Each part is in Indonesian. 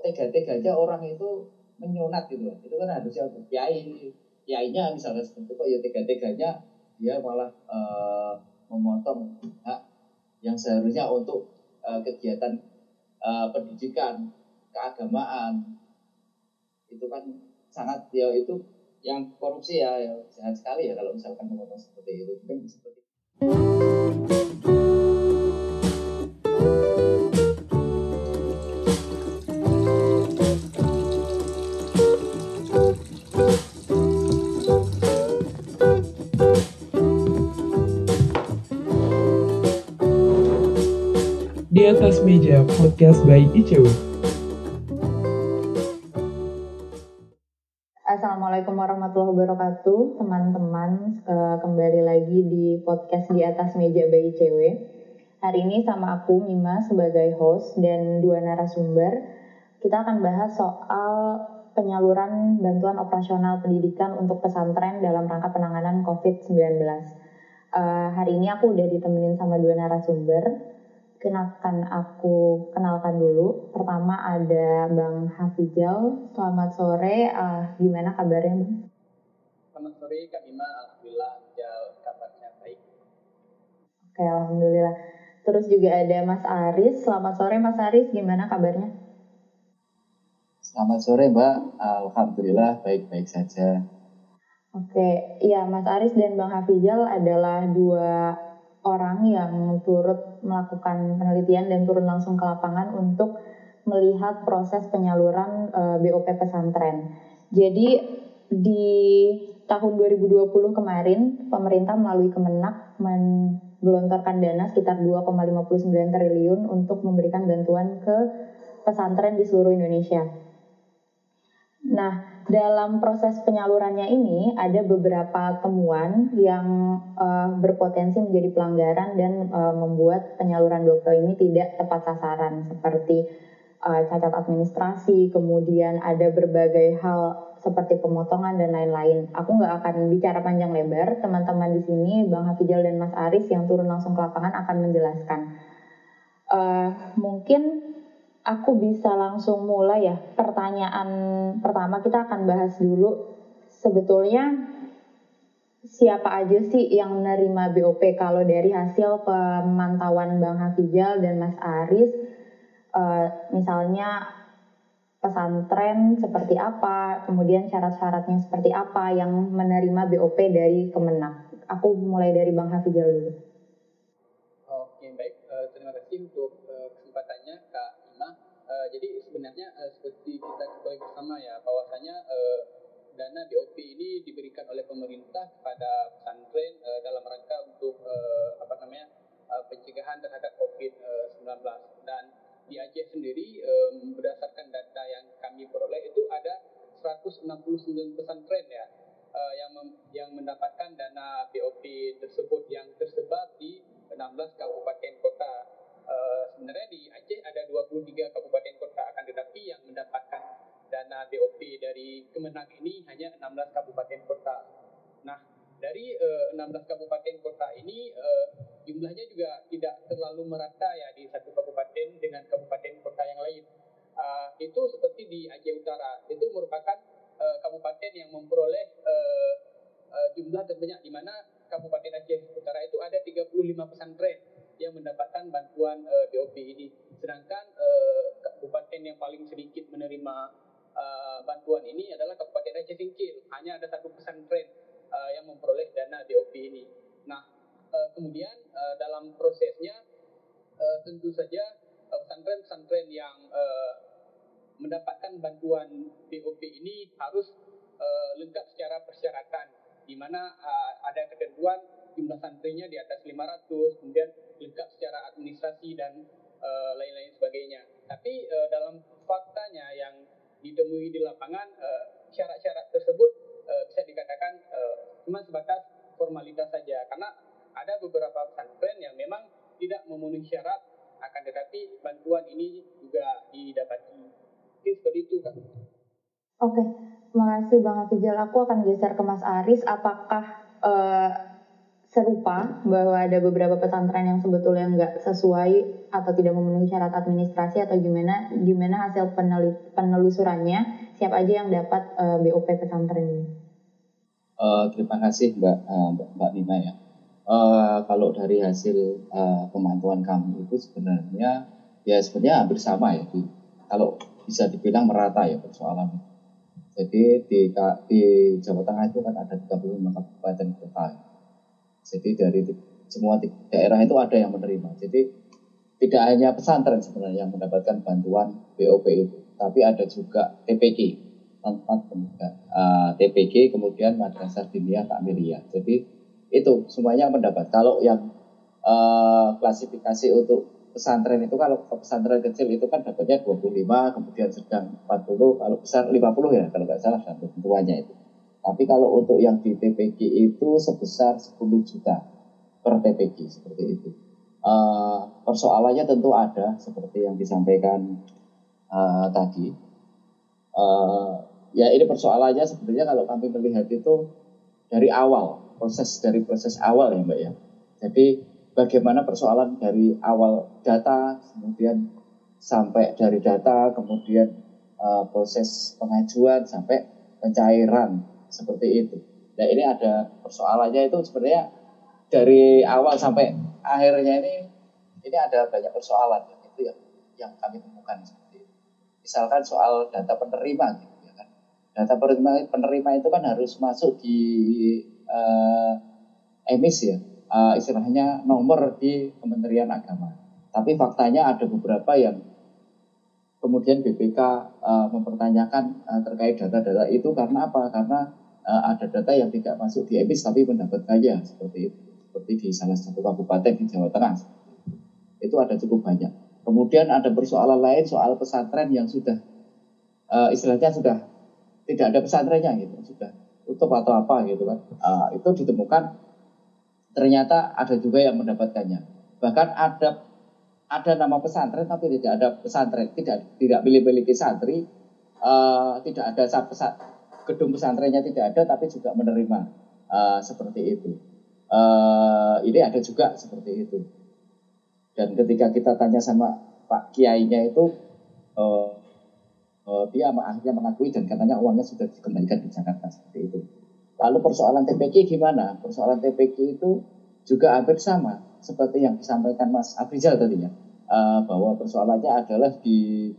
kok tega-teganya orang itu menyunat gitu. Itu kan harusnya untuk kiai, kiainya misalnya seperti kok ya tega-teganya dia malah uh, memotong. Hak yang seharusnya untuk uh, kegiatan uh, pendidikan, keagamaan itu kan sangat ya itu yang korupsi ya, ya jahat sekali ya kalau misalkan memotong seperti itu. Kan seperti Di atas meja podcast by ICW. Assalamualaikum warahmatullahi wabarakatuh, teman-teman. Eh, kembali lagi di podcast di atas meja by ICW. Hari ini sama aku Mima sebagai host dan dua narasumber. Kita akan bahas soal penyaluran bantuan operasional pendidikan untuk pesantren dalam rangka penanganan COVID-19. Uh, hari ini aku udah ditemenin sama dua narasumber kenakan aku kenalkan dulu. Pertama ada Bang Hafizal. Selamat sore. Uh, gimana kabarnya, Bang? Selamat sore, Kak Bima. Alhamdulillah, Hafizal kabarnya baik. Oke, alhamdulillah. Terus juga ada Mas Aris. Selamat sore, Mas Aris. Gimana kabarnya? Selamat sore, Mbak. Alhamdulillah baik-baik saja. Oke, iya Mas Aris dan Bang Hafizal adalah dua orang yang turut melakukan penelitian dan turun langsung ke lapangan untuk melihat proses penyaluran uh, eh, BOP pesantren. Jadi di tahun 2020 kemarin pemerintah melalui Kemenak menggelontorkan dana sekitar 2,59 triliun untuk memberikan bantuan ke pesantren di seluruh Indonesia. Nah, dalam proses penyalurannya ini ada beberapa temuan yang uh, berpotensi menjadi pelanggaran dan uh, membuat penyaluran dokter ini tidak tepat sasaran seperti uh, cacat administrasi, kemudian ada berbagai hal seperti pemotongan dan lain-lain. Aku nggak akan bicara panjang lebar, teman-teman di sini Bang Hafizal dan Mas Aris yang turun langsung ke lapangan akan menjelaskan. Uh, mungkin aku bisa langsung mulai ya. Pertanyaan pertama kita akan bahas dulu sebetulnya siapa aja sih yang menerima BOP kalau dari hasil pemantauan Bang Hafizal dan Mas Aris uh, misalnya pesantren seperti apa, kemudian syarat-syaratnya seperti apa yang menerima BOP dari Kemenak. Aku mulai dari Bang Hafizal dulu. Oke, baik. Uh, terima kasih untuk uh, jadi sebenarnya uh, seperti kita ketahui bersama ya bahwasanya uh, dana BOP ini diberikan oleh pemerintah kepada pesantren uh, dalam rangka untuk uh, apa namanya uh, pencegahan terhadap COVID-19 dan di Aceh sendiri um, berdasarkan data yang kami peroleh itu ada 169 pesantren ya uh, yang mem yang mendapatkan dana BOP tersebut yang tersebar di 16 kabupaten kota Eh, sebenarnya di Aceh ada 23 kabupaten kota akan tetapi yang mendapatkan dana BOP dari Kemenang ini hanya 16 kabupaten kota. Nah, dari uh, eh, 16 kabupaten kota ini uh, jumlahnya juga tidak terlalu merata ya di satu kabupaten dengan kabupaten kota yang lain. Uh, itu seperti di Aceh Utara, itu merupakan uh, kabupaten yang memperoleh uh, uh, jumlah terbanyak di mana Kabupaten Aceh Utara itu ada 35 pesantren yang mendapatkan bantuan uh, eh, BOP ini. Sedangkan uh, kabupaten yang paling sedikit menerima uh, bantuan ini adalah Kabupaten Aceh Singkil. Hanya ada satu pesantren uh, yang memperoleh dana BOP ini. Nah, uh, kemudian uh, dalam prosesnya uh, tentu saja pesantren-pesantren uh, yang uh, mendapatkan bantuan BOP ini harus uh, lengkap secara persyaratan di mana uh, ada ketentuan jumlah santrinya di atas 500, kemudian lengkap secara administrasi dan uh, lain-lain sebagainya. Tapi uh, dalam faktanya yang ditemui di lapangan syarat-syarat uh, tersebut uh, bisa dikatakan uh, cuma sebatas formalitas saja karena ada beberapa pesantren yang memang tidak memenuhi syarat akan tetapi bantuan ini juga didapati. Mungkin seperti itu kan. Oke, okay. terima kasih Bang Hafizal. Aku akan geser ke Mas Aris. Apakah uh, serupa bahwa ada beberapa pesantren yang sebetulnya nggak sesuai atau tidak memenuhi syarat administrasi atau gimana gimana hasil penelit, penelusurannya siapa aja yang dapat uh, BOP pesantren ini? Uh, terima kasih Mbak uh, Mbak Nima ya. Uh, kalau dari hasil uh, pemantauan kami itu sebenarnya ya sebenarnya hampir sama ya. Di, kalau bisa dibilang merata ya persoalan. Jadi di, di Jawa Tengah itu kan ada 35 kabupaten kota. Jadi dari semua daerah itu ada yang menerima. Jadi tidak hanya pesantren sebenarnya yang mendapatkan bantuan BOP itu, tapi ada juga TPG, tempat pendidikan uh, TPG, kemudian Madrasah Diniyah Takmiriyah. Jadi itu semuanya mendapat. Kalau yang uh, klasifikasi untuk pesantren itu kalau pesantren kecil itu kan dapatnya 25, kemudian sedang 40, kalau besar 50 ya kalau nggak salah dan ketentuannya itu. Tapi kalau untuk yang di TPG itu sebesar 10 juta per TPG seperti itu. Uh, persoalannya tentu ada seperti yang disampaikan uh, tadi. Uh, ya ini persoalannya sebenarnya kalau kami melihat itu dari awal proses dari proses awal ya mbak ya. Jadi bagaimana persoalan dari awal data, kemudian sampai dari data, kemudian uh, proses pengajuan sampai pencairan seperti itu. Nah ini ada persoalannya itu sebenarnya dari awal sampai akhirnya ini ini ada banyak persoalan itu yang yang kami temukan seperti itu. Misalkan soal data penerima gitu ya kan. Data penerima penerima itu kan harus masuk di uh, emis ya uh, istilahnya nomor di Kementerian Agama. Tapi faktanya ada beberapa yang kemudian BPK uh, mempertanyakan uh, terkait data-data itu karena apa? Karena uh, ada data yang tidak masuk di EBIS tapi mendapatkannya seperti itu. Seperti di salah satu kabupaten di Jawa Tengah. Itu ada cukup banyak. Kemudian ada persoalan lain soal pesantren yang sudah uh, istilahnya sudah tidak ada pesantrennya gitu, sudah tutup atau apa gitu kan. Uh, itu ditemukan ternyata ada juga yang mendapatkannya. Bahkan ada ada nama pesantren tapi tidak ada pesantren, tidak tidak milih-miliki santri, uh, tidak ada pesat, gedung pesantrennya tidak ada tapi juga menerima uh, seperti itu. Uh, ini ada juga seperti itu. Dan ketika kita tanya sama Pak Kiainya itu, uh, uh, dia akhirnya mengakui dan katanya uangnya sudah dikembalikan di Jakarta seperti itu. Lalu persoalan TPK gimana? Persoalan TPK itu juga hampir sama seperti yang disampaikan Mas Afrizal tadinya uh, bahwa persoalannya adalah di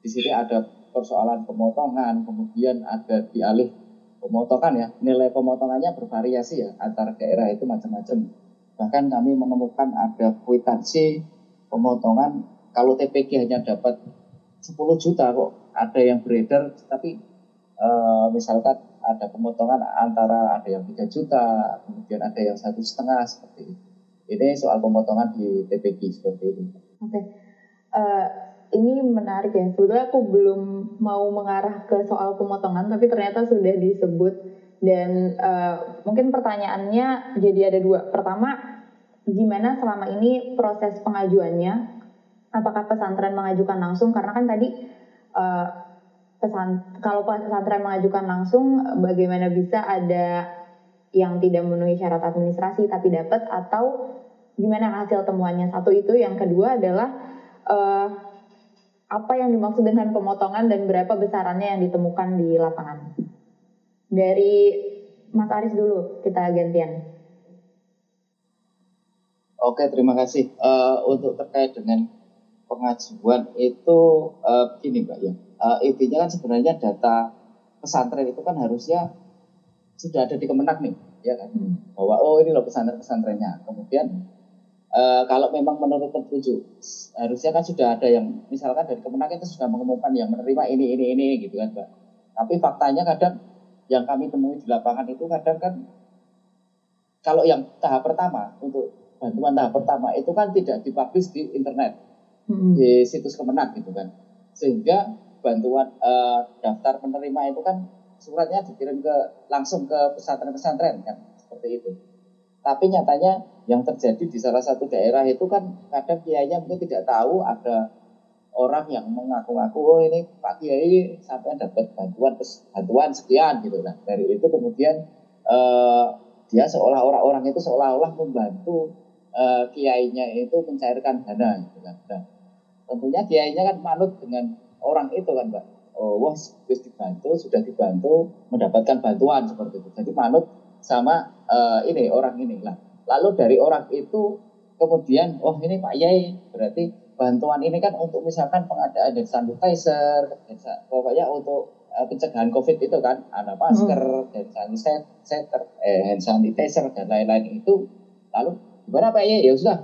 di sini ada persoalan pemotongan, kemudian ada dialih pemotongan ya nilai pemotongannya bervariasi ya antar daerah itu macam-macam. Bahkan kami menemukan ada kwitansi pemotongan kalau TPG hanya dapat 10 juta kok ada yang beredar tapi uh, misalkan ada pemotongan antara ada yang 3 juta, kemudian ada yang satu setengah seperti itu. Ini soal pemotongan di TPG seperti itu. Oke, okay. uh, eh, ini menarik ya. Sebetulnya aku belum mau mengarah ke soal pemotongan, tapi ternyata sudah disebut dan uh, mungkin pertanyaannya jadi ada dua. Pertama, gimana selama ini proses pengajuannya? Apakah pesantren mengajukan langsung? Karena kan tadi uh, pesan kalau pesantren mengajukan langsung bagaimana bisa ada yang tidak memenuhi syarat administrasi tapi dapat atau gimana hasil temuannya satu itu yang kedua adalah uh, apa yang dimaksud dengan pemotongan dan berapa besarannya yang ditemukan di lapangan dari Mas Aris dulu kita gantian Oke terima kasih uh, untuk terkait dengan pengajuan itu uh, begini mbak ya uh, intinya kan sebenarnya data pesantren itu kan harusnya sudah ada di Kemenak nih, ya kan? Hmm. Bahwa oh ini loh pesantren-pesantrennya. Kemudian uh, kalau memang menurut petunjuk harusnya kan sudah ada yang misalkan dari Kemenak itu sudah mengumumkan yang menerima ini ini ini gitu kan, Pak. Tapi faktanya kadang yang kami temui di lapangan itu kadang kan kalau yang tahap pertama untuk bantuan tahap pertama itu kan tidak dipublish di internet hmm. di situs Kemenak gitu kan. Sehingga bantuan uh, daftar penerima itu kan suratnya dikirim ke langsung ke pesantren-pesantren kan seperti itu. Tapi nyatanya yang terjadi di salah satu daerah itu kan kadang kiainya mungkin tidak tahu ada orang yang mengaku-ngaku oh ini Pak Kiai sampai dapat bantuan bantuan sekian gitu nah dari itu kemudian uh, dia seolah olah orang itu seolah-olah membantu uh, kiainya itu mencairkan dana gitu kan. Nah, tentunya kiainya kan manut dengan orang itu kan Mbak. Oh, wah, sudah dibantu, sudah dibantu mendapatkan bantuan seperti itu. Jadi manut sama uh, ini orang ini lah. Lalu dari orang itu kemudian, oh ini Pak Yai berarti bantuan ini kan untuk misalkan pengadaan hand sanitizer, pokoknya untuk uh, pencegahan COVID itu kan, ada masker, hmm. hand sanitizer, eh, hand sanitizer dan lain-lain itu. Lalu gimana Pak Yai? Ya sudah,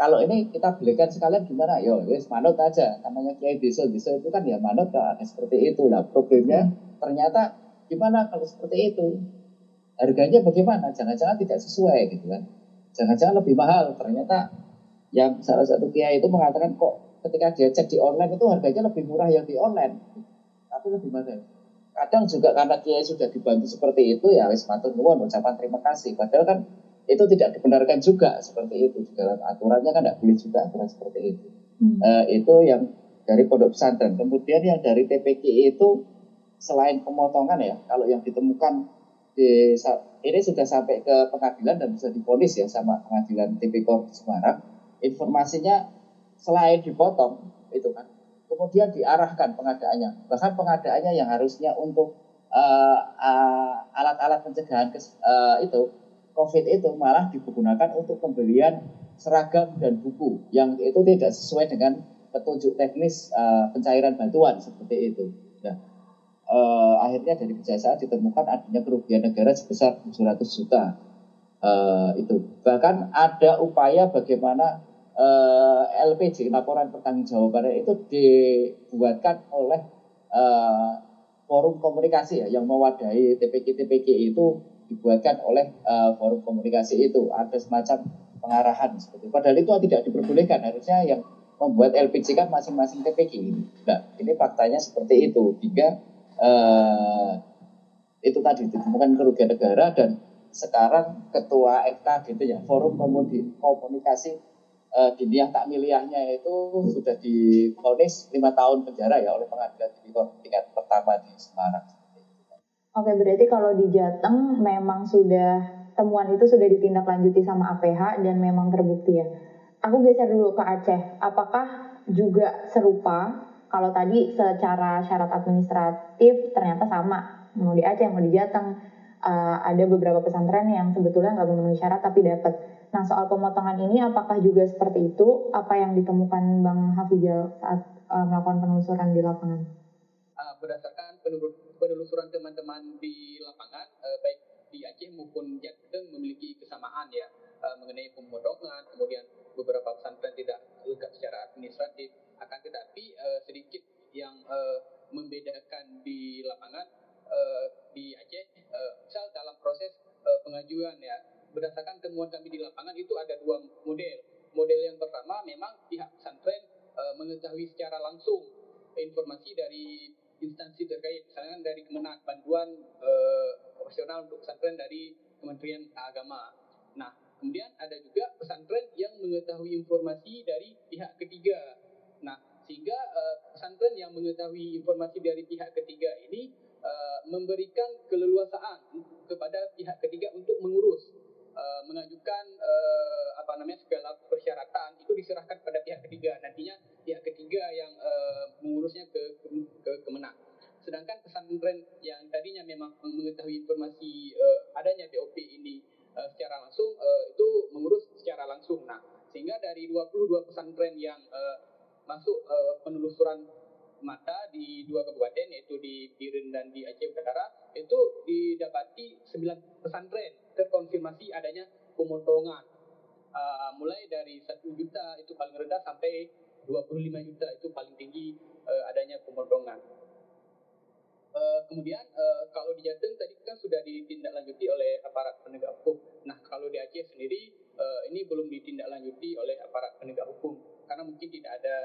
kalau ini kita belikan sekalian gimana? Yo, wis manut aja. Namanya kiai desa desa itu kan ya manut kan seperti itu. Lah problemnya ternyata gimana kalau seperti itu? Harganya bagaimana? Jangan-jangan tidak sesuai gitu kan? Jangan-jangan lebih mahal. Ternyata yang salah satu kiai itu mengatakan kok ketika dia cek di online itu harganya lebih murah yang di online tapi lebih mahal kadang juga karena kiai sudah dibantu seperti itu ya wis matur nuwun ucapan terima kasih padahal kan itu tidak dibenarkan juga seperti itu di dalam aturannya kan tidak boleh juga aturan seperti itu hmm. uh, itu yang dari pondok pesantren kemudian yang dari TPK itu selain pemotongan ya kalau yang ditemukan di ini sudah sampai ke pengadilan dan bisa diponis ya sama pengadilan TPK Semarang informasinya selain dipotong itu kan kemudian diarahkan pengadaannya bahkan pengadaannya yang harusnya untuk uh, uh, alat-alat pencegahan kes, uh, itu COVID itu malah digunakan untuk pembelian seragam dan buku yang itu tidak sesuai dengan petunjuk teknis uh, pencairan bantuan seperti itu. Nah, uh, akhirnya dari kejaksaan ditemukan adanya kerugian negara sebesar 700 juta uh, itu. Bahkan ada upaya bagaimana uh, eh, LPG laporan pertanggungjawaban itu dibuatkan oleh uh, forum komunikasi ya yang mewadahi TPK-TPK itu dibuatkan oleh uh, forum komunikasi itu ada semacam pengarahan seperti itu. Padahal itu tidak diperbolehkan harusnya yang membuat LPG kan masing-masing TPK ini. Nah, ini faktanya seperti itu hingga uh, itu tadi ditemukan kerugian negara dan sekarang ketua FK gitu ya forum komunikasi uh, Diniah Takmiliahnya itu sudah diponis lima tahun penjara ya oleh pengadilan tipikor tingkat pertama di Semarang. Oke, berarti kalau di Jateng memang sudah temuan itu sudah ditindaklanjuti sama APH dan memang terbukti ya. Aku geser dulu ke Aceh. Apakah juga serupa kalau tadi secara syarat administratif ternyata sama mau di Aceh mau di Jateng uh, ada beberapa pesantren yang sebetulnya nggak memenuhi syarat tapi dapat Nah, soal pemotongan ini apakah juga seperti itu? Apa yang ditemukan Bang Hafizal saat uh, melakukan penelusuran di lapangan? Uh, berdasarkan penelusuran teman-teman di lapangan, uh, baik di Aceh maupun Jateng memiliki kesamaan ya uh, mengenai pemotongan, kemudian beberapa pesantren tidak lengkap secara administratif. Akan tetapi uh, sedikit yang uh, membedakan di lapangan di Aceh, misal dalam proses pengajuan ya berdasarkan temuan kami di lapangan itu ada dua model. Model yang pertama memang pihak pesantren e, mengetahui secara langsung informasi dari instansi terkait, misalnya dari Kemenak bantuan e, operasional untuk pesantren dari Kementerian Agama. Nah, kemudian ada juga pesantren yang mengetahui informasi dari pihak ketiga. Nah, sehingga e, pesantren yang mengetahui informasi dari pihak ketiga ini e, memberikan keleluasaan kepada pihak ketiga untuk mengurus uh, mengajukan uh, apa namanya segala persyaratan itu diserahkan pada pihak ketiga nantinya pihak ketiga yang uh, mengurusnya ke ke, ke Kemenang. Sedangkan pesantren yang tadinya memang mengetahui informasi uh, adanya BOP ini uh, secara langsung uh, itu mengurus secara langsung. Nah, sehingga dari 22 pesantren yang uh, masuk uh, penelusuran mata di dua kabupaten yaitu di Biren dan di Aceh Utara itu didapati 9 pesantren terkonfirmasi adanya pemotongan uh, mulai dari satu juta itu paling rendah sampai 25 juta itu paling tinggi uh, adanya pemotongan. Uh, kemudian uh, kalau di Jateng tadi kan sudah ditindaklanjuti oleh aparat penegak hukum. Nah kalau di Aceh sendiri uh, ini belum ditindaklanjuti oleh aparat penegak hukum karena mungkin tidak ada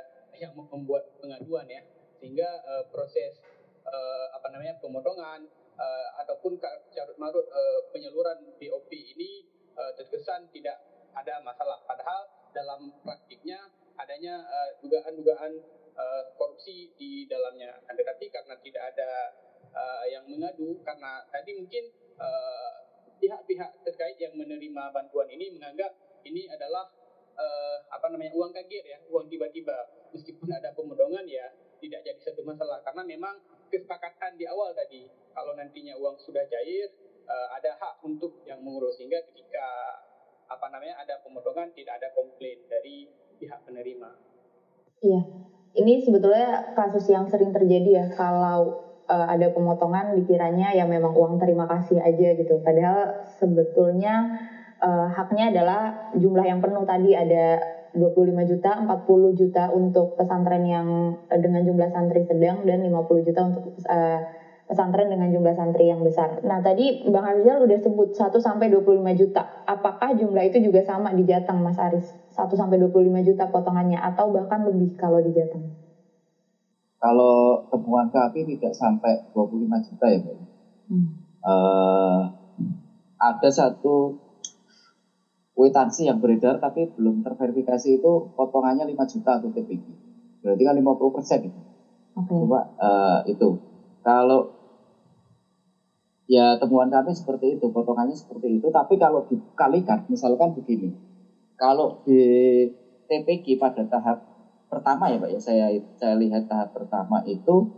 yang membuat pengaduan ya sehingga uh, proses uh, apa namanya pemotongan uh, ataupun carut marut uh, penyaluran BOP ini uh, terkesan tidak ada masalah. Padahal dalam praktiknya adanya dugaan-dugaan uh, korupsi di dalamnya. Tetapi karena tidak ada uh, yang mengadu, karena tadi mungkin uh, pihak-pihak terkait yang menerima bantuan ini menganggap ini adalah uh, apa namanya uang kaget ya, uang tiba-tiba. Meskipun ada pemotongan ya tidak jadi satu masalah karena memang kesepakatan di awal tadi kalau nantinya uang sudah cair uh, ada hak untuk yang mengurus sehingga ketika apa namanya ada pemotongan tidak ada komplain dari pihak penerima. Iya, ini sebetulnya kasus yang sering terjadi ya kalau uh, ada pemotongan dikiranya ya memang uang terima kasih aja gitu. Padahal sebetulnya uh, haknya adalah jumlah yang penuh tadi ada 25 juta, 40 juta untuk pesantren yang uh, dengan jumlah santri sedang dan 50 juta untuk uh, pesantren dengan jumlah santri yang besar. Nah, tadi Bang Arizal udah sebut 1 sampai 25 juta. Apakah jumlah itu juga sama di Jateng, Mas Aris? 1 sampai 25 juta potongannya atau bahkan lebih kalau di Jateng? Kalau temuan kami tidak sampai 25 juta ya, Mbak. Hmm. Uh, ada satu kwitansi yang beredar tapi belum terverifikasi itu potongannya 5 juta untuk TPG. Berarti kan 50 persen itu. Okay. Coba uh, itu. Kalau ya temuan kami seperti itu, potongannya seperti itu. Tapi kalau dikalikan, misalkan begini, kalau di TPG pada tahap pertama ya Pak ya, saya saya lihat tahap pertama itu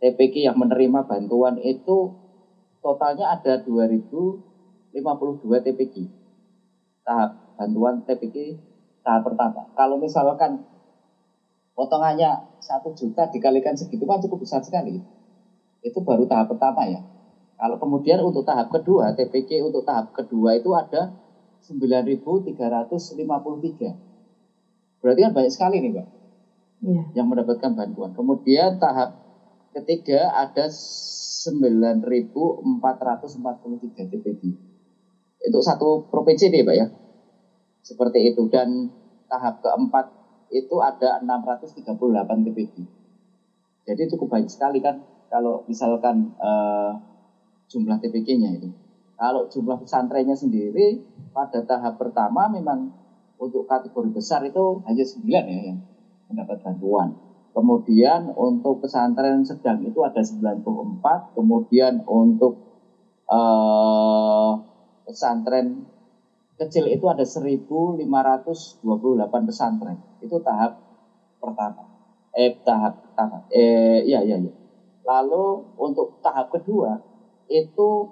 TPG yang menerima bantuan itu totalnya ada 2052 TPG. Tahap bantuan TPG tahap pertama. Kalau misalkan potongannya satu juta dikalikan segitu kan cukup besar sekali. Itu baru tahap pertama ya. Kalau kemudian untuk tahap kedua, TPG untuk tahap kedua itu ada 9.353. Berarti kan banyak sekali nih, Pak. Ya. Yang mendapatkan bantuan. Kemudian tahap ketiga ada 9.443 TPG. Itu satu provinsi nih, Pak ya. Seperti itu. Dan tahap keempat itu ada 638 TPG. Jadi cukup banyak sekali kan kalau misalkan uh, jumlah TPG-nya itu. Kalau jumlah pesantrennya sendiri pada tahap pertama memang untuk kategori besar itu hanya 9 ya yang mendapat bantuan. Kemudian untuk pesantren sedang itu ada 94, kemudian untuk uh, pesantren kecil itu ada 1528 pesantren. Itu tahap pertama. Eh tahap pertama. Eh iya iya iya. Lalu untuk tahap kedua itu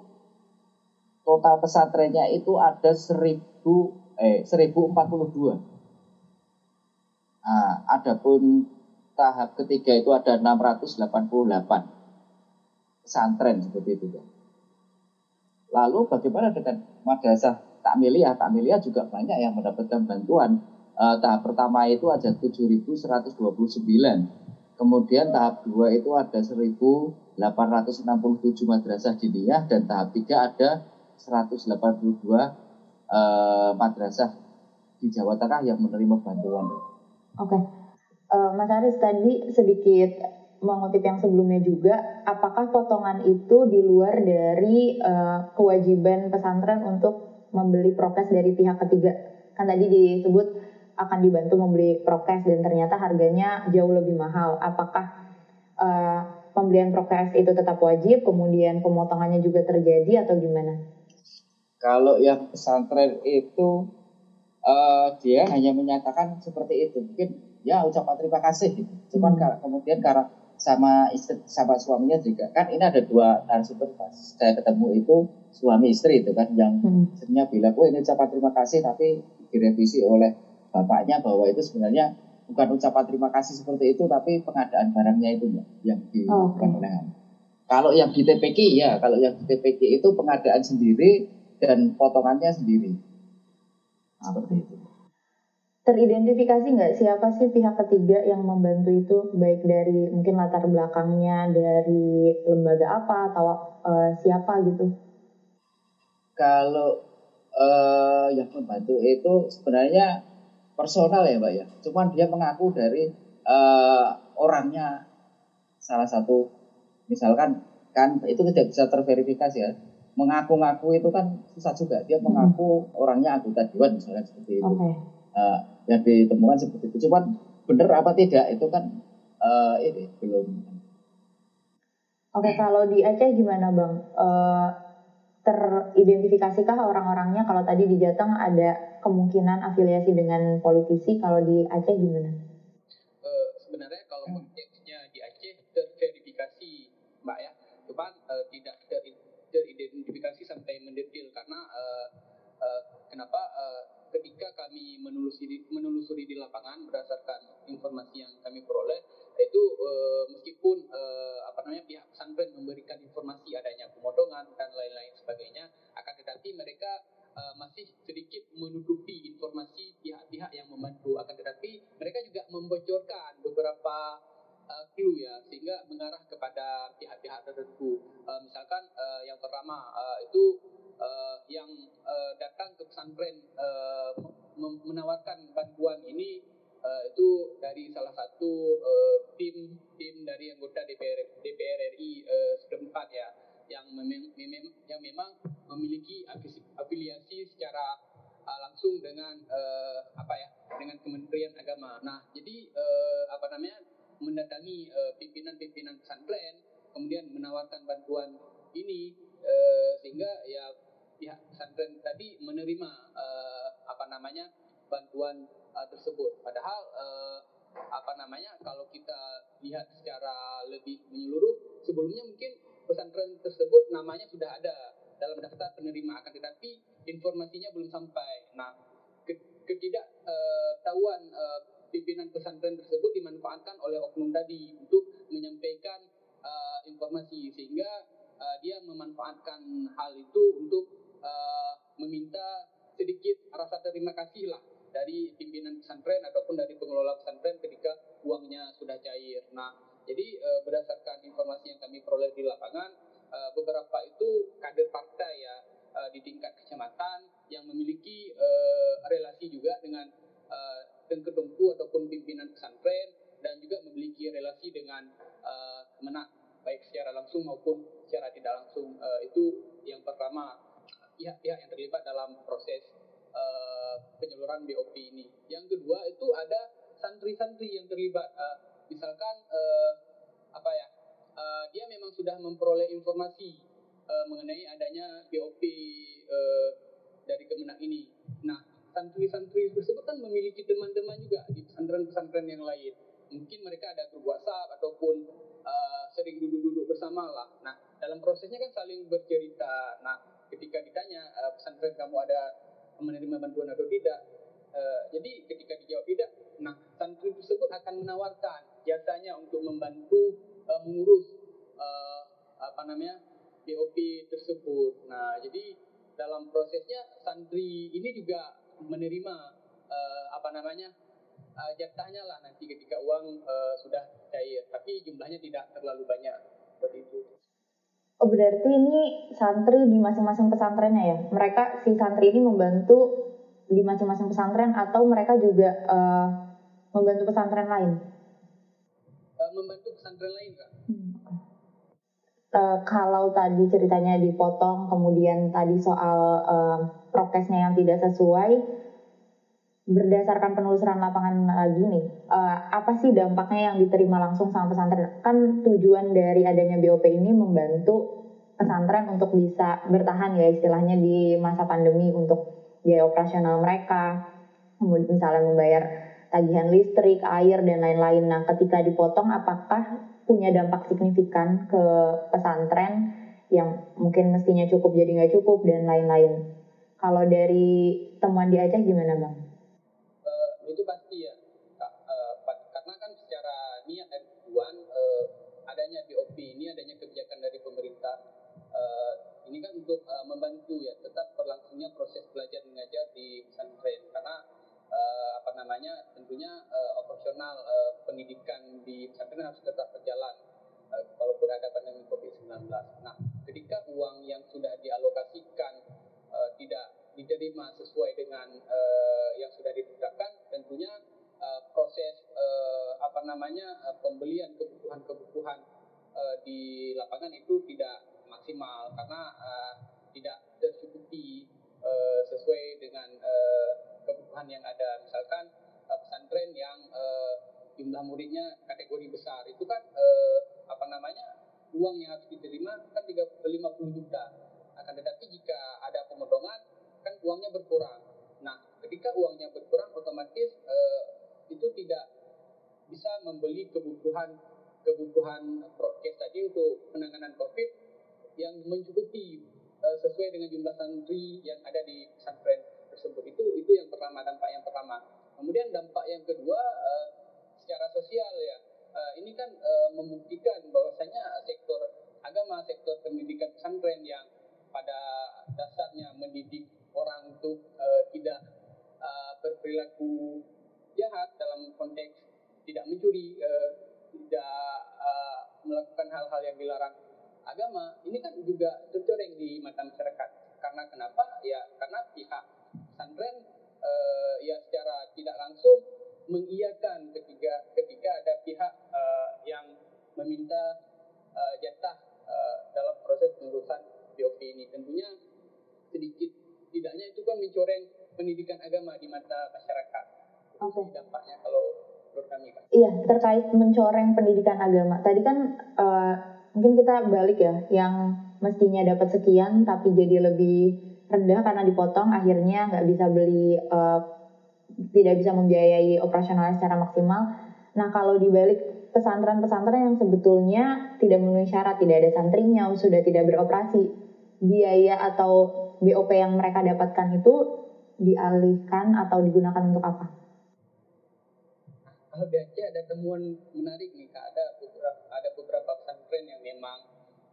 total pesantrennya itu ada 1000 eh 1042. Nah, adapun tahap ketiga itu ada 688 pesantren seperti itu. Lalu bagaimana dengan madrasah takmiliyah? Takmiliyah juga banyak yang mendapatkan bantuan. Eh, tahap pertama itu ada 7.129 Kemudian tahap 2 itu ada 1867 madrasah diniyah dan tahap 3 ada 182 eh, madrasah di Jawa Tengah yang menerima bantuan. Oke. Okay. Eh, Mas Aris tadi sedikit mengutip yang sebelumnya juga, apakah potongan itu di luar dari uh, kewajiban pesantren untuk membeli prokes dari pihak ketiga? Kan tadi disebut akan dibantu membeli prokes dan ternyata harganya jauh lebih mahal. Apakah uh, pembelian prokes itu tetap wajib, kemudian pemotongannya juga terjadi atau gimana? Kalau yang pesantren itu uh, dia hanya menyatakan seperti itu, mungkin ya ucapan terima kasih. Gitu. Cuman hmm. kemudian karena sama istri sama suaminya juga kan ini ada dua narasumber pas saya ketemu itu suami istri itu kan yang hmm. sebenarnya bilang oh ini ucapan terima kasih tapi direvisi oleh bapaknya bahwa itu sebenarnya bukan ucapan terima kasih seperti itu tapi pengadaan barangnya itu ya, yang dilakukan okay. oleh kalau yang di TPK ya kalau yang di TPK itu pengadaan sendiri dan potongannya sendiri. Seperti itu. Teridentifikasi nggak siapa sih pihak ketiga yang membantu itu? Baik dari mungkin latar belakangnya dari lembaga apa atau uh, siapa gitu? Kalau uh, yang membantu itu sebenarnya personal ya Mbak ya. Cuman dia mengaku dari uh, orangnya salah satu misalkan kan itu tidak bisa terverifikasi ya. Mengaku-ngaku itu kan susah juga. Dia hmm. mengaku hmm. orangnya anggota dewan misalkan seperti itu. Okay. Uh, eh, yang ditemukan seperti itu. Cuman benar apa tidak itu kan uh, ini belum. Oke, okay, kalau di Aceh gimana Bang? Uh, teridentifikasi orang-orangnya? Kalau tadi di Jateng ada kemungkinan afiliasi dengan politisi kalau di Aceh gimana? Uh, sebenarnya kalau konteksnya di Aceh terverifikasi mbak ya, cuman uh, tidak ter teridentifikasi sampai mendetil karena uh, uh, kenapa? Uh, ketika kami menelusuri menelusuri di lapangan berdasarkan informasi yang kami peroleh itu uh, meskipun uh, apa namanya pihak pesantren memberikan informasi adanya pemotongan dan lain-lain sebagainya akan tetapi mereka uh, masih sedikit menutupi informasi pihak-pihak yang membantu. Akan tetapi mereka juga membocorkan beberapa uh, clue ya sehingga mengarah kepada pihak-pihak tertentu. Uh, misalkan uh, yang pertama uh, itu uh, yang uh, datang ke pesantren uh, menawarkan bantuan ini uh, itu dari salah satu uh, tim tim dari anggota DPR DPR RI uh, setempat ya yang memang yang memang memiliki afiliasi secara uh, langsung dengan uh, apa ya dengan Kementerian Agama. Nah, jadi uh, apa namanya mendatangi pimpinan-pimpinan uh, pesantren kemudian menawarkan bantuan ini uh, sehingga ya pihak pesantren tadi menerima uh, apa namanya bantuan uh, tersebut. Padahal uh, apa namanya kalau kita lihat secara lebih menyeluruh sebelumnya mungkin pesantren tersebut namanya sudah ada dalam daftar penerima akan tetapi informasinya belum sampai. Nah, ketidaktahuan uh, pimpinan pesantren tersebut dimanfaatkan oleh oknum tadi untuk menyampaikan uh, informasi sehingga uh, dia memanfaatkan hal itu untuk uh, meminta sedikit rasa terima kasih lah dari pimpinan pesantren ataupun dari pengelola pesantren ketika uangnya sudah cair. Nah, jadi e, berdasarkan informasi yang kami peroleh di lapangan, e, beberapa itu kader partai ya e, di tingkat kecamatan yang memiliki e, relasi juga dengan e, ataupun pimpinan pesantren dan juga memiliki relasi dengan e, baik secara langsung maupun secara tidak langsung. E, itu yang pertama pihak-pihak yang terlibat dalam proses uh, penyaluran BOP ini. Yang kedua itu ada santri-santri yang terlibat. Uh, misalkan uh, apa ya, uh, dia memang sudah memperoleh informasi uh, mengenai adanya BOP uh, dari Kemenak ini. Nah, santri-santri tersebut kan memiliki teman-teman juga di pesantren-pesantren yang lain. Mungkin mereka ada grup WhatsApp ataupun uh, sering duduk-duduk bersama lah. Nah, dalam prosesnya kan saling bercerita. Nah, ketika ditanya uh, pesantren kamu ada menerima bantuan atau tidak. Uh, jadi ketika dijawab tidak, nah santri tersebut akan menawarkan jasanya untuk membantu uh, mengurus uh, apa namanya BOP tersebut. Nah jadi dalam prosesnya santri ini juga menerima uh, apa namanya uh, jatahnya lah nanti ketika uang uh, sudah cair, tapi jumlahnya tidak terlalu banyak seperti itu. Oh berarti ini santri di masing-masing pesantrennya ya? Mereka si santri ini membantu di masing-masing pesantren atau mereka juga uh, membantu pesantren lain? Uh, membantu pesantren lain kak. Hmm. Uh, kalau tadi ceritanya dipotong, kemudian tadi soal uh, prokesnya yang tidak sesuai, berdasarkan penelusuran lapangan lagi nih, uh, apa sih dampaknya yang diterima langsung sama pesantren? Kan tujuan dari adanya BOP ini membantu pesantren untuk bisa bertahan ya istilahnya di masa pandemi untuk biaya operasional mereka, misalnya membayar tagihan listrik, air dan lain-lain. Nah, ketika dipotong, apakah punya dampak signifikan ke pesantren yang mungkin mestinya cukup jadi nggak cukup dan lain-lain? Kalau dari temuan di Aceh gimana bang? Itu pasti ya uh, karena kan secara niat dan tujuan uh, adanya BOP ini adanya kebijakan dari pemerintah uh, ini kan untuk uh, membantu ya tetap berlangsungnya proses belajar mengajar di pesantren karena apa namanya tentunya operasional pendidikan di pesantren harus tetap berjalan walaupun ada pandemi COVID-19. Nah, ketika uang yang sudah dialokasikan uh, tidak diterima sesuai dengan uh, yang sudah ditetapkan, tentunya uh, proses uh, apa namanya uh, pembelian kebutuhan-kebutuhan uh, di lapangan itu tidak maksimal karena uh, tidak tercukupi uh, sesuai dengan uh, kebutuhan yang ada. Misalkan uh, pesantren yang uh, jumlah muridnya kategori besar itu kan uh, apa namanya uang yang harus diterima kan 50 juta akan tetapi jika ada pemotongan kan uangnya berkurang. Nah ketika uangnya berkurang otomatis uh, itu tidak bisa membeli kebutuhan kebutuhan prokes tadi untuk penanganan covid yang mencukupi uh, sesuai dengan jumlah santri yang ada di pesantren tersebut. Itu itu yang pertama dampak yang pertama. Kemudian dampak yang kedua uh, secara sosial ya. Uh, ini kan uh, membuktikan bahwasanya sektor agama sektor pendidikan pesantren yang pada dasarnya mendidik orang untuk uh, tidak uh, berperilaku jahat dalam konteks tidak mencuri uh, tidak uh, melakukan hal-hal yang dilarang agama ini kan juga tercoreng di mata masyarakat. Karena kenapa? Ya karena pihak pesantren uh, ya secara tidak langsung mengiyakan ketika ketika ada pihak uh, yang meminta uh, jatah uh, dalam proses pengurusan BOP ini tentunya sedikit tidaknya itu kan mencoreng pendidikan agama di mata masyarakat. Oke. Okay. Dampaknya kalau menurut kami kan. Iya terkait mencoreng pendidikan agama. Tadi kan uh, mungkin kita balik ya, yang mestinya dapat sekian tapi jadi lebih rendah karena dipotong akhirnya nggak bisa beli uh, tidak bisa membiayai operasional secara maksimal. Nah kalau dibalik pesantren-pesantren yang sebetulnya tidak memenuhi syarat, tidak ada santrinya, sudah tidak beroperasi, biaya atau BOP yang mereka dapatkan itu dialihkan atau digunakan untuk apa? Kalau di ada temuan menarik nih kak, ada beberapa ada beberapa pesantren yang memang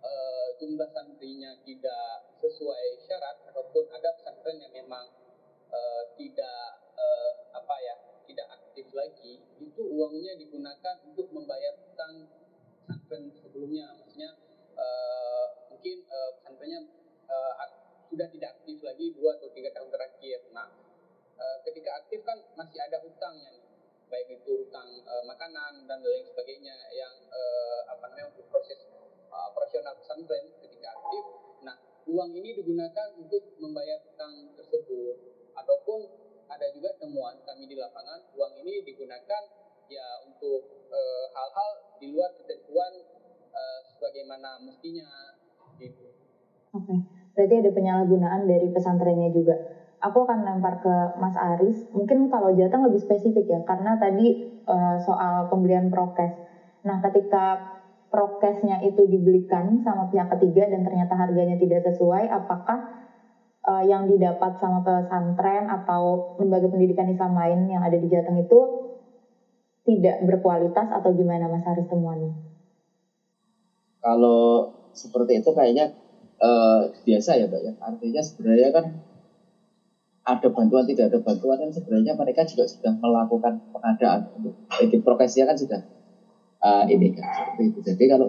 uh, jumlah santrinya tidak sesuai syarat ataupun ada pesantren yang memang uh, tidak uh, apa ya tidak aktif lagi. Itu uangnya digunakan untuk membayar utang pesantren sebelumnya. Maksudnya uh, mungkin uh, pesantrennya uh, sudah tidak aktif lagi dua atau tiga tahun terakhir nah uh, ketika aktif kan masih ada hutangnya nih baik itu hutang uh, makanan dan lain sebagainya yang apa namanya proses operasional pesantren ketika aktif nah uang ini digunakan untuk membayar hutang tersebut ataupun ada juga temuan kami di lapangan uang ini digunakan ya untuk eh, hal-hal e, di luar ketentuan e, sebagaimana mestinya gitu. Oke, okay. Berarti ada penyalahgunaan dari pesantrennya juga. Aku akan lempar ke Mas Aris. Mungkin kalau Jateng lebih spesifik ya, karena tadi e, soal pembelian prokes. Nah, ketika prokesnya itu dibelikan sama pihak ketiga dan ternyata harganya tidak sesuai, apakah uh, yang didapat sama pesantren atau lembaga pendidikan Islam lain yang ada di Jateng itu tidak berkualitas atau gimana Mas Haris temuannya? Kalau seperti itu kayaknya uh, biasa ya Mbak ya. Artinya sebenarnya kan ada bantuan tidak ada bantuan kan sebenarnya mereka juga sudah melakukan pengadaan untuk edit prokesnya kan sudah uh, ini kan seperti itu. Jadi kalau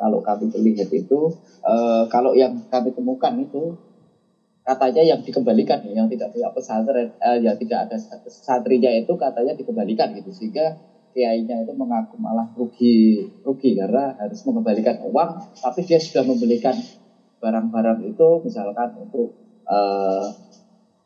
kalau kami melihat itu uh, kalau yang kami temukan itu katanya yang dikembalikan ya, yang tidak punya pesantren, eh, yang tidak ada santrinya itu katanya dikembalikan gitu sehingga kiainya itu mengaku malah rugi rugi karena harus mengembalikan uang tapi dia sudah membelikan barang-barang itu misalkan untuk uh,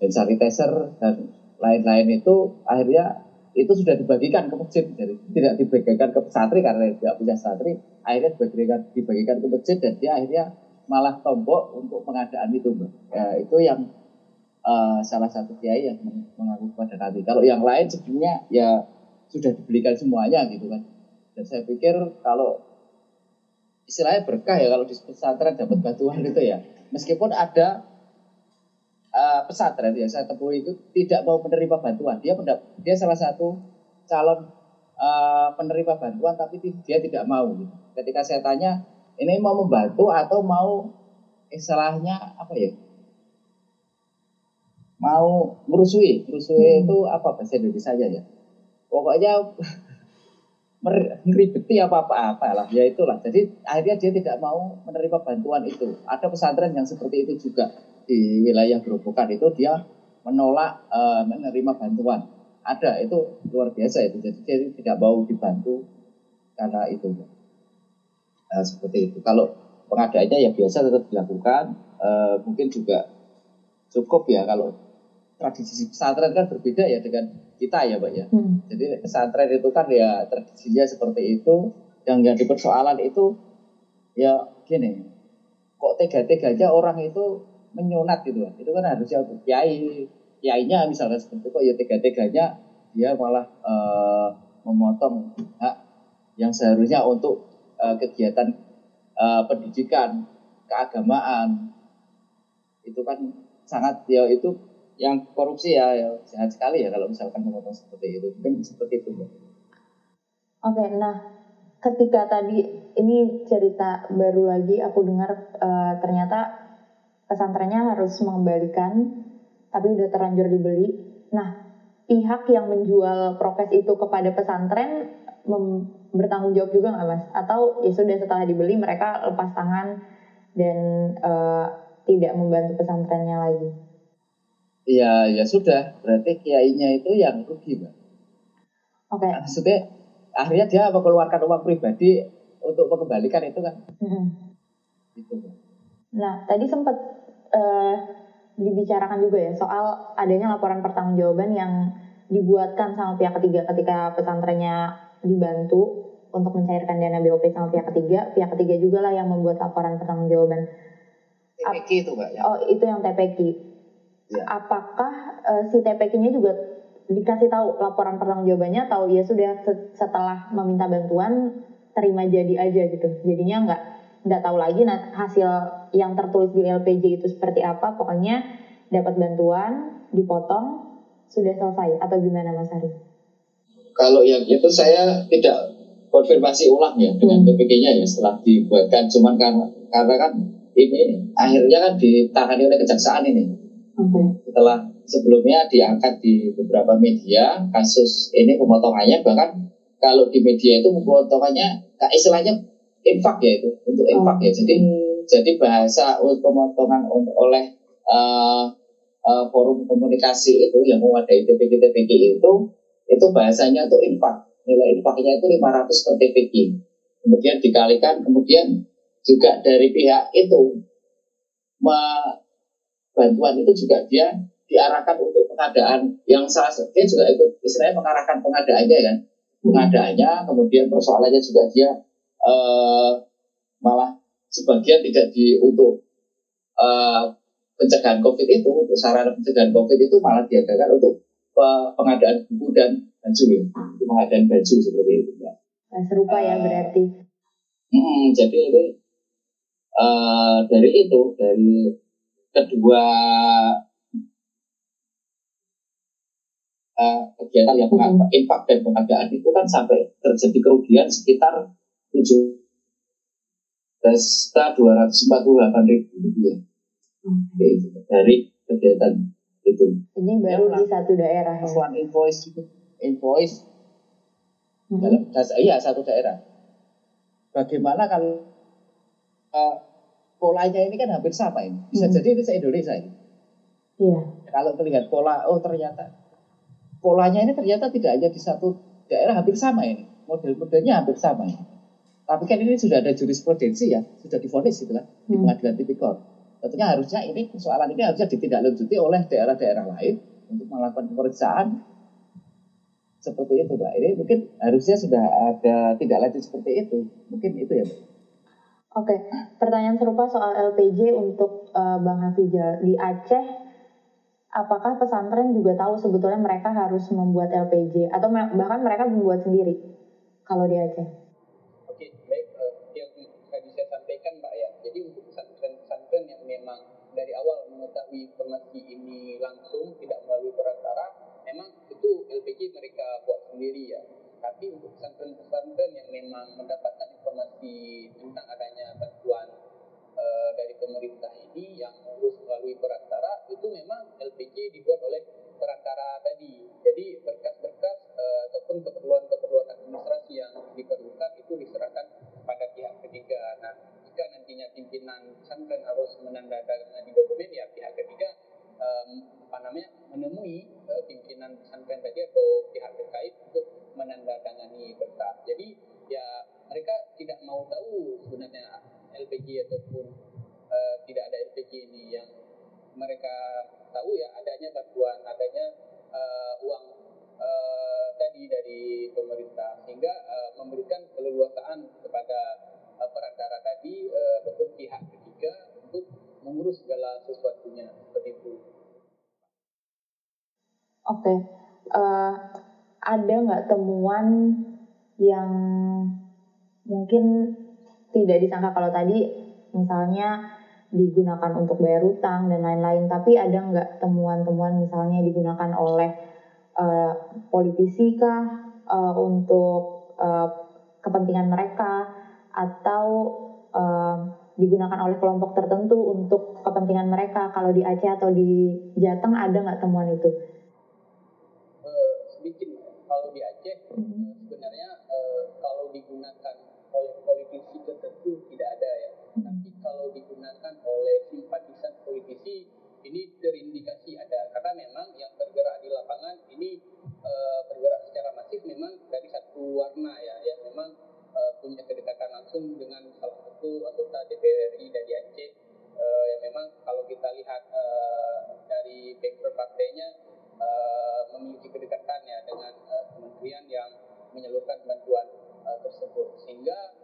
hand sanitizer dan lain-lain itu akhirnya itu sudah dibagikan ke masjid jadi tidak dibagikan ke santri karena tidak punya santri akhirnya dibagikan dibagikan ke masjid dan dia akhirnya malah tombok untuk pengadaan itu. Ya, itu yang uh, salah satu kiai yang mengaku kepada kami. Kalau yang lain sebenarnya ya sudah dibelikan semuanya gitu kan. Dan saya pikir kalau istilahnya berkah ya kalau di pesantren dapat bantuan itu ya. Meskipun ada uh, pesantren yang saya temui itu tidak mau menerima bantuan. Dia mendap dia salah satu calon uh, penerima bantuan tapi dia tidak mau. Gitu. Ketika saya tanya ini mau membantu atau mau istilahnya apa ya mau merusui merusui hmm. itu apa bahasa Indonesia ya pokoknya meribeti apa apa lah. Ya itulah. Jadi akhirnya dia tidak mau menerima bantuan itu. Ada pesantren yang seperti itu juga. Di wilayah Gerobokan itu dia menolak uh, menerima bantuan. Ada itu luar biasa itu. Jadi dia tidak mau dibantu karena itu. Nah, seperti itu. Kalau pengadaannya ya biasa tetap dilakukan, e, mungkin juga cukup ya kalau tradisi pesantren kan berbeda ya dengan kita ya, Pak ya. Hmm. Jadi pesantren itu kan ya tradisinya seperti itu, yang yang dipersoalan itu ya gini, kok tega-teganya orang itu menyunat gitu itu kan harusnya untuk kiai kiainya misalnya seperti itu kok ya tega-teganya dia malah uh, memotong hak yang seharusnya untuk uh, kegiatan uh, pendidikan keagamaan itu kan sangat ya itu yang korupsi ya, ya sehat sekali ya kalau misalkan memotong seperti itu mungkin seperti itu Oke, okay, nah ketika tadi ini cerita baru lagi aku dengar uh, ternyata pesantrennya harus mengembalikan tapi udah terlanjur dibeli. Nah, pihak yang menjual prokes itu kepada pesantren bertanggung jawab juga nggak mas? Atau ya sudah setelah dibeli mereka lepas tangan dan uh, tidak membantu pesantrennya lagi? Iya, ya sudah. Berarti kiainya itu yang rugi, mbak. Oke. Okay. Maksudnya akhirnya dia mengeluarkan uang pribadi untuk mengembalikan itu kan hmm. gitu nah tadi sempat uh, dibicarakan juga ya soal adanya laporan pertanggungjawaban yang dibuatkan sama pihak ketiga ketika pesantrennya dibantu untuk mencairkan dana BOP sama pihak ketiga pihak ketiga juga lah yang membuat laporan pertanggungjawaban TPK itu mbak ya oh itu yang TPK ya. apakah uh, si TPK-nya juga dikasih tahu laporan pertanggungjawabannya atau ya sudah setelah meminta bantuan terima jadi aja gitu jadinya nggak nggak tahu lagi nah, hasil yang tertulis di LPJ itu seperti apa pokoknya dapat bantuan dipotong sudah selesai atau gimana Mas Ari? Kalau yang itu saya tidak konfirmasi ulang ya dengan hmm. TPK-nya ya setelah dibuatkan cuman karena karena kan ini akhirnya kan ditangani oleh kejaksaan ini. Okay. Setelah sebelumnya diangkat di beberapa media kasus ini pemotongannya bahkan kalau di media itu pemotongannya istilahnya infak ya itu untuk infak ya. Jadi jadi bahasa pemotongan oleh uh, uh, forum komunikasi itu yang mewadai TPK TPK itu itu bahasanya itu infak. Nilai infaknya itu 500 per TPK kemudian dikalikan kemudian juga dari pihak itu bantuan itu juga dia diarahkan untuk pengadaan yang salah dia juga ikut istilahnya mengarahkan pengadaannya kan. Pengadaannya kemudian persoalannya juga dia uh, malah sebagian tidak di untuk uh, pencegahan covid itu untuk sarana pencegahan covid itu malah diadakan untuk pengadaan buku dan baju ya. Untuk pengadaan baju seperti itu ya. serupa ya berarti. hmm, jadi ini uh, dari itu dari kedua uh, kegiatan yang hmm. infak dan pengadaan itu kan sampai terjadi kerugian sekitar tujuh juta dua ratus empat puluh delapan ribu rupiah hmm. dari kegiatan itu. Ini baru di satu daerah ya. One invoice invoice hmm. dalam iya satu daerah. Bagaimana kalau uh, polanya ini kan hampir sama ini. Bisa hmm. jadi ini se Indonesia ini. Iya. Kalau melihat pola, oh ternyata polanya ini ternyata tidak hanya di satu daerah hampir sama ini. Model-modelnya hampir sama ini. Tapi kan ini sudah ada jurisprudensi ya, sudah difonis gitu kan, di hmm. pengadilan tipikor. Tentunya harusnya ini persoalan ini harusnya ditindaklanjuti oleh daerah-daerah lain untuk melakukan pemeriksaan seperti itu, Pak. Ini mungkin harusnya sudah ada tidak lanjut seperti itu. Mungkin itu ya, Pak. Oke, pertanyaan serupa soal LPJ untuk uh, Bang Hafizal. Di Aceh apakah pesantren juga tahu sebetulnya mereka harus membuat LPG atau bahkan mereka membuat sendiri kalau di Aceh? Oke, baik. Uh, yang tadi saya sampaikan Mbak ya, jadi untuk pesantren-pesantren yang memang dari awal mengetahui informasi ini langsung tidak melalui perantara, memang itu LPG mereka buat sendiri ya. Tapi untuk pesantren-pesantren yang memang mendapatkan informasi tentang adanya bantuan uh, dari pemerintah ini yang harus melalui perantara itu memang LPG dibuat oleh perantara tadi. Jadi berkas-berkas uh, ataupun keperluan-keperluan administrasi yang diperlukan itu diserahkan pada pihak ketiga. Nah, jika nantinya pimpinan pesantren harus menandatangani dokumen ya pihak ketiga um, apa namanya menemui uh, pimpinan pesantren tadi atau pihak terkait untuk menandatangani berkas. Jadi ya mereka tidak mau tahu sebenarnya LPG ataupun uh, tidak ada LPG ini yang mereka tahu ya adanya nggak temuan yang mungkin tidak disangka kalau tadi misalnya digunakan untuk bayar utang dan lain-lain, tapi ada nggak temuan-temuan misalnya digunakan oleh uh, politisi kah uh, untuk uh, kepentingan mereka atau uh, digunakan oleh kelompok tertentu untuk kepentingan mereka. Kalau di Aceh atau di Jateng ada nggak temuan itu? Uh, sedikit. Kalau di Aceh mm-hmm. sebenarnya uh, kalau digunakan oleh politisi tertentu tidak ada ya. Mm-hmm. Tapi kalau digunakan oleh simpatisan politisi ini terindikasi ada karena memang yang bergerak di lapangan ini uh, bergerak secara masif memang dari satu warna ya yang memang uh, punya kedekatan langsung dengan salah satu anggota DPR RI dari Aceh uh, yang memang kalau kita lihat uh, dari background partainya memiliki kedekatan ya dengan uh, kementerian yang menyalurkan bantuan uh, tersebut. Sehingga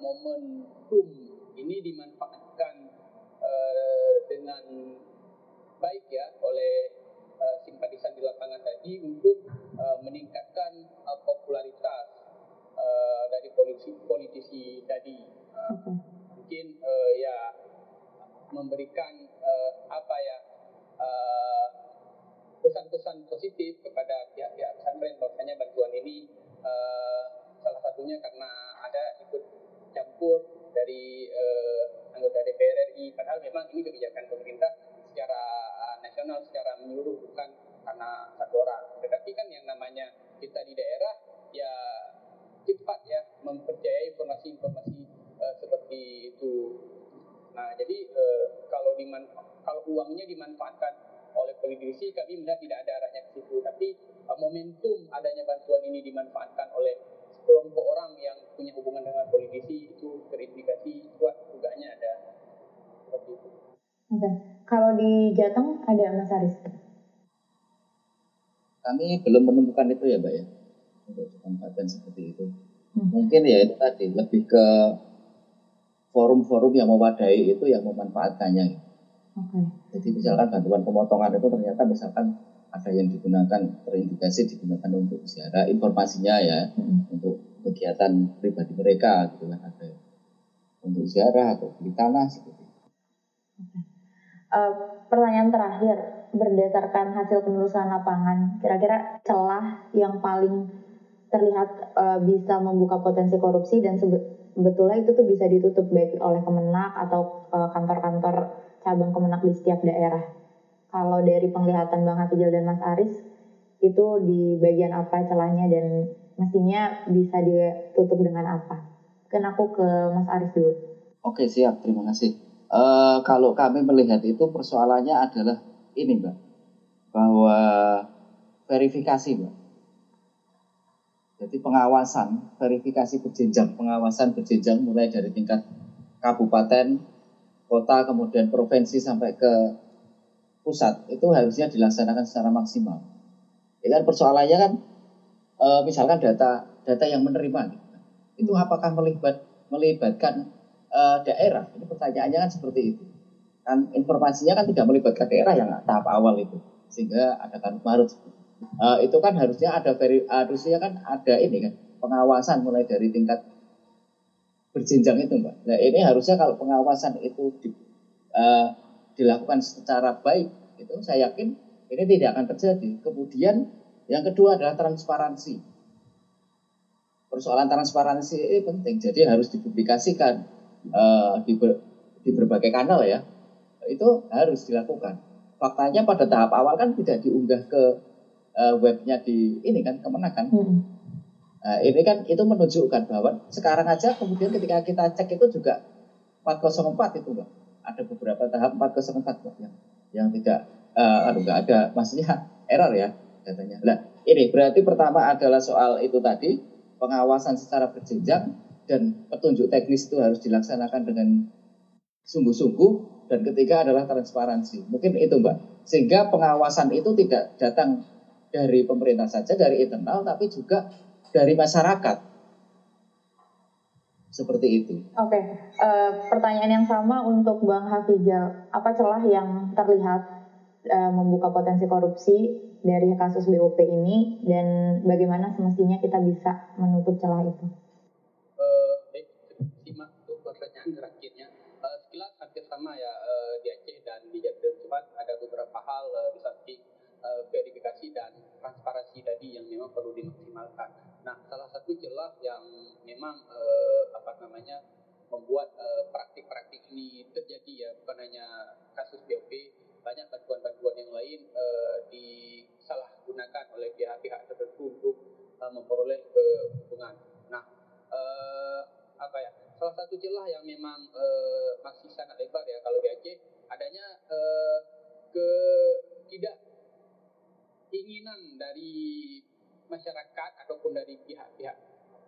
momentum ini dimanfaatkan dengan baik ya oleh simpatisan di lapangan tadi untuk meningkatkan popularitas dari politisi politisi tadi. Mungkin ya memberikan apa ya pesan-pesan positif kepada pihak-pihak pesantren. Bahwasanya bantuan ini uh, salah satunya karena ada ikut campur dari uh, anggota DPR RI padahal memang ini kebijakan pemerintah secara uh, nasional secara menyeluruh bukan karena satu orang. Tetapi kan yang namanya kita di daerah ya cepat ya mempercayai informasi-informasi uh, seperti itu. Nah jadi uh, kalau diman kalau uangnya dimanfaatkan oleh politisi kami melihat tidak ada arahnya ke situ tapi uh, momentum adanya bantuan ini dimanfaatkan oleh kelompok orang yang punya hubungan dengan politisi itu terindikasi kuat dugaannya ada seperti itu. Oke, okay. kalau di Jateng ada Mas Aris? Kami belum menemukan itu ya, Mbak ya, untuk kesempatan seperti itu. Hmm. Mungkin ya itu tadi lebih ke forum-forum yang mewadai itu yang memanfaatkannya. Okay. Jadi misalkan bantuan pemotongan itu ternyata misalkan ada yang digunakan terindikasi digunakan untuk ziarah informasinya ya hmm. untuk kegiatan pribadi mereka gitu kan ada untuk ziarah atau beli tanah seperti itu. Uh, pertanyaan terakhir berdasarkan hasil penelusuran lapangan kira-kira celah yang paling terlihat uh, bisa membuka potensi korupsi dan sebetulnya itu tuh bisa ditutup baik oleh Kemenak atau kantor eh, kantor-kantor cabang Kemenak di setiap daerah kalau dari penglihatan Bang Hafizal dan Mas Aris itu di bagian apa celahnya dan mestinya bisa ditutup dengan apa? Kan aku ke Mas Aris dulu. Oke siap, terima kasih. Uh, kalau kami melihat itu persoalannya adalah ini mbak, bahwa verifikasi mbak. Jadi pengawasan, verifikasi berjenjang, pengawasan berjenjang mulai dari tingkat kabupaten, kota, kemudian provinsi sampai ke pusat itu harusnya dilaksanakan secara maksimal. Ya kan persoalannya kan e, misalkan data data yang menerima gitu. itu apakah melibat melibatkan e, daerah? Ini pertanyaannya kan seperti itu. Kan informasinya kan tidak melibatkan daerah yang tahap awal itu sehingga ada kan marut. E, itu kan harusnya ada veri, harusnya kan ada ini kan pengawasan mulai dari tingkat berjenjang itu mbak. Nah ini harusnya kalau pengawasan itu di, uh, dilakukan secara baik itu saya yakin ini tidak akan terjadi. Kemudian yang kedua adalah transparansi. Persoalan transparansi ini penting, jadi harus dipublikasikan uh, di, ber, di berbagai kanal ya. Itu harus dilakukan. Faktanya pada tahap awal kan tidak diunggah ke uh, webnya di ini kan kemenakan. Hmm. Nah, ini kan itu menunjukkan bahwa sekarang aja kemudian ketika kita cek itu juga 404 itu Mbak ada beberapa tahap 404 yang yang tidak uh, aduh nggak ada maksudnya error ya katanya. Nah, ini berarti pertama adalah soal itu tadi pengawasan secara berjenjang dan petunjuk teknis itu harus dilaksanakan dengan sungguh-sungguh dan ketiga adalah transparansi. Mungkin itu Mbak. Sehingga pengawasan itu tidak datang dari pemerintah saja, dari internal tapi juga dari masyarakat. seperti itu. Oke, okay. uh, pertanyaan yang sama untuk Bang Hafizal. Apa celah yang terlihat uh, membuka potensi korupsi dari kasus BOP ini dan bagaimana semestinya kita bisa menutup celah itu? Uh, simak untuk pertanyaan terakhirnya. Uh, sekilas hampir sama ya uh, di Aceh dan di Jateng. Cuma ada beberapa hal uh, di samping uh, verifikasi dan transparansi tadi yang memang perlu dimaksimalkan. Nah, salah satu celah yang memang uh, apa namanya membuat praktik-praktik uh, ini terjadi ya bukan hanya kasus BOP, banyak bantuan-bantuan yang lain uh, disalahgunakan oleh pihak-pihak tertentu untuk uh, memperoleh keuntungan. Nah, uh, apa ya? Salah satu celah yang memang uh, masih sangat lebar ya kalau di Aceh adanya uh, ke tidak keinginan dari masyarakat ataupun dari pihak-pihak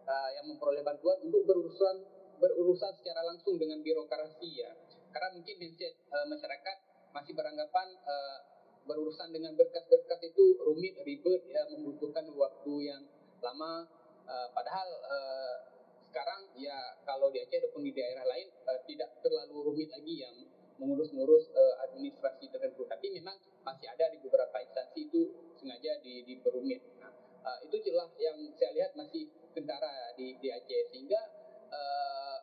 uh, yang memperoleh bantuan untuk berurusan berurusan secara langsung dengan birokrasi ya. Karena mungkin mindset uh, masyarakat masih beranggapan uh, berurusan dengan berkas-berkas itu rumit, ribet, ya membutuhkan waktu yang lama. Uh, padahal uh, sekarang ya kalau di Aceh ataupun di daerah lain uh, tidak terlalu rumit lagi yang mengurus-ngurus uh, administrasi tertentu. Tapi memang masih ada di beberapa instansi itu sengaja di, diperumit. Nah, uh, itu celah yang saya lihat masih kendara di, di Aceh sehingga uh,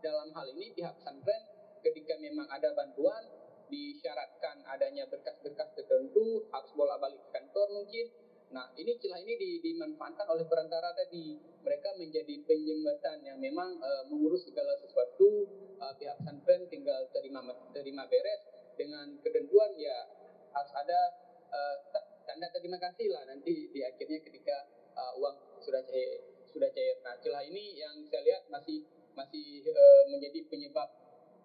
dalam hal ini pihak pesantren ketika memang ada bantuan disyaratkan adanya berkas-berkas tertentu harus bolak-balik kantor mungkin Nah, ini celah ini dimanfaatkan oleh perantara tadi. Mereka menjadi penyembatan yang memang uh, mengurus segala sesuatu. Uh, pihak pesantren tinggal terima terima beres dengan ketentuan ya harus ada uh, tanda terima kasih lah nanti di akhirnya ketika uh, uang sudah cair sudah cair. Nah, celah ini yang saya lihat masih masih uh, menjadi penyebab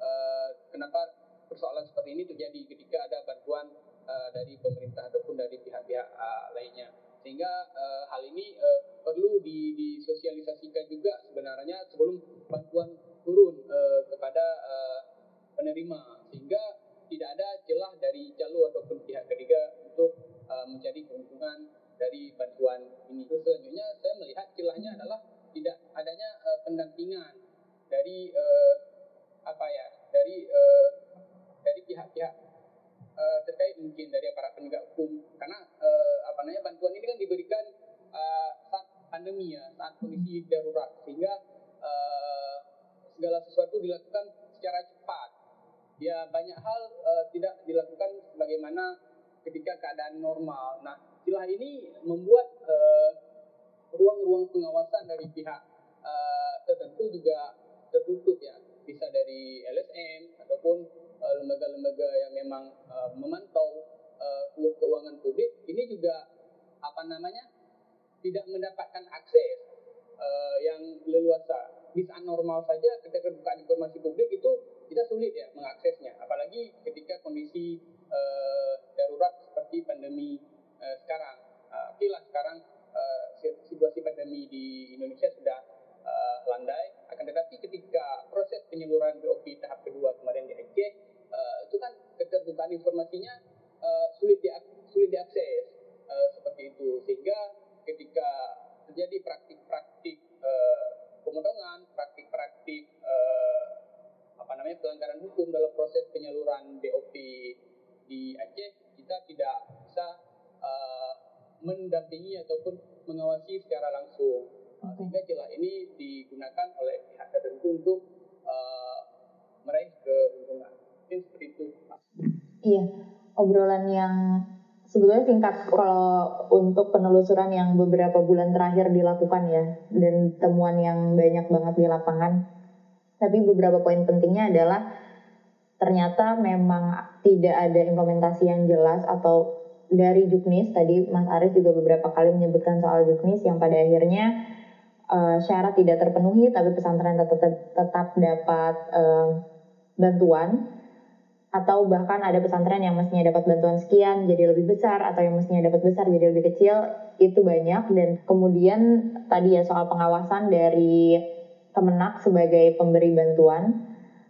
uh, kenapa persoalan seperti ini terjadi ketika ada bantuan uh, dari pemerintah ataupun dari pihak-pihak uh, lainnya sehingga uh, hal ini uh, perlu di, disosialisasikan juga sebenarnya sebelum bantuan turun uh, kepada uh, penerima sehingga tidak ada celah dari jalur ataupun pihak ketiga uh, mencari keuntungan dari bantuan ini. Terus selanjutnya saya melihat celahnya adalah tidak adanya uh, pendampingan dari uh, apa ya dari uh, dari pihak-pihak uh, terkait mungkin dari para penegak hukum. Karena uh, apa namanya bantuan ini kan diberikan uh, saat pandemi ya saat kondisi darurat. Sehingga uh, segala sesuatu dilakukan secara cepat. Ya banyak hal uh, tidak dilakukan bagaimana ketika keadaan normal. Nah celah ini membuat ruang-ruang uh, pengawasan dari pihak uh, tertentu juga tertutup ya. Bisa dari LSM ataupun Eh, lembaga-lembaga uh, yang memang memantau keuangan publik ini juga apa namanya tidak mendapatkan akses yang leluasa. Di saat normal saja ketika buka informasi publik itu kita sulit ya mengaksesnya apalagi ketika kondisi uh, darurat seperti pandemi uh, sekarang. Uh, lah sekarang uh, situasi pandemi di Indonesia sudah uh, landai. Akan tetapi ketika proses penyaluran BOP tahap kedua kemarin di Aceh uh, itu kan keterbukaan informasinya uh, sulit di sulit diakses uh, seperti itu sehingga ketika terjadi praktik-praktik uh, pemotongan, praktik-praktik uh, apa namanya pelanggaran hukum dalam proses penyaluran BOP di Aceh kita tidak bisa uh, mendampingi ataupun mengawasi secara langsung uh, sehingga celah ini digunakan oleh pihak tertentu untuk uh, meraih keuntungan mungkin seperti itu iya obrolan yang sebetulnya singkat kalau untuk penelusuran yang beberapa bulan terakhir dilakukan ya dan temuan yang banyak banget di lapangan. Tapi beberapa poin pentingnya adalah ternyata memang tidak ada implementasi yang jelas atau dari Juknis tadi Mas Aris juga beberapa kali menyebutkan soal Juknis yang pada akhirnya uh, syarat tidak terpenuhi tapi pesantren tetap tetap dapat uh, bantuan atau bahkan ada pesantren yang mestinya dapat bantuan sekian jadi lebih besar atau yang mestinya dapat besar jadi lebih kecil itu banyak. Dan kemudian tadi ya soal pengawasan dari Kemenak sebagai pemberi bantuan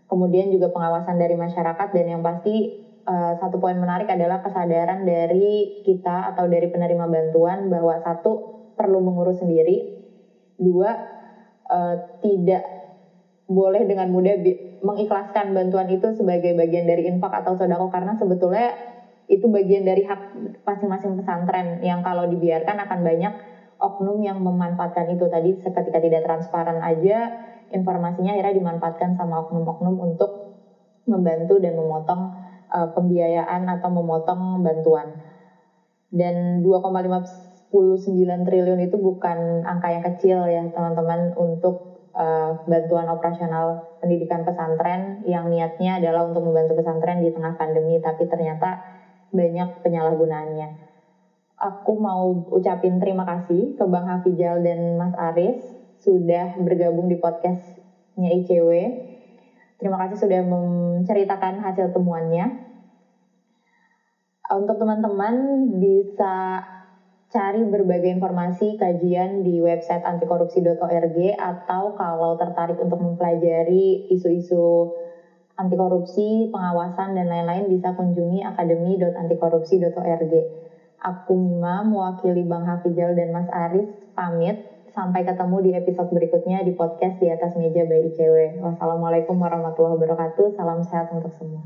kemudian juga pengawasan dari masyarakat dan yang pasti uh, satu poin menarik adalah kesadaran dari kita atau dari penerima bantuan bahwa satu perlu mengurus sendiri. Dua uh, tidak boleh dengan mudah mengikhlaskan bantuan itu sebagai bagian dari infak atau sodako karena sebetulnya itu bagian dari hak masing-masing pesantren yang kalau dibiarkan akan banyak oknum yang memanfaatkan itu tadi seketika tidak transparan aja informasinya akhirnya dimanfaatkan sama oknum-oknum untuk membantu dan memotong uh, pembiayaan atau memotong bantuan. Dan 2,59 triliun itu bukan angka yang kecil ya teman-teman untuk uh, bantuan operasional pendidikan pesantren yang niatnya adalah untuk membantu pesantren di tengah pandemi tapi ternyata banyak penyalahgunaannya. Aku mau ucapin terima kasih ke Bang Hafijal dan Mas Aris sudah bergabung di podcastnya ICW. Terima kasih sudah menceritakan hasil temuannya. Untuk teman-teman bisa cari berbagai informasi kajian di website antikorupsi.org atau kalau tertarik untuk mempelajari isu-isu anti korupsi, pengawasan dan lain-lain bisa kunjungi akademi.antikorupsi.org. Aku Mima mewakili Bang Hafizal dan Mas Aris pamit. Sampai ketemu di episode berikutnya di podcast di atas meja by ICW. Wassalamualaikum warahmatullahi wabarakatuh. Salam sehat untuk semua.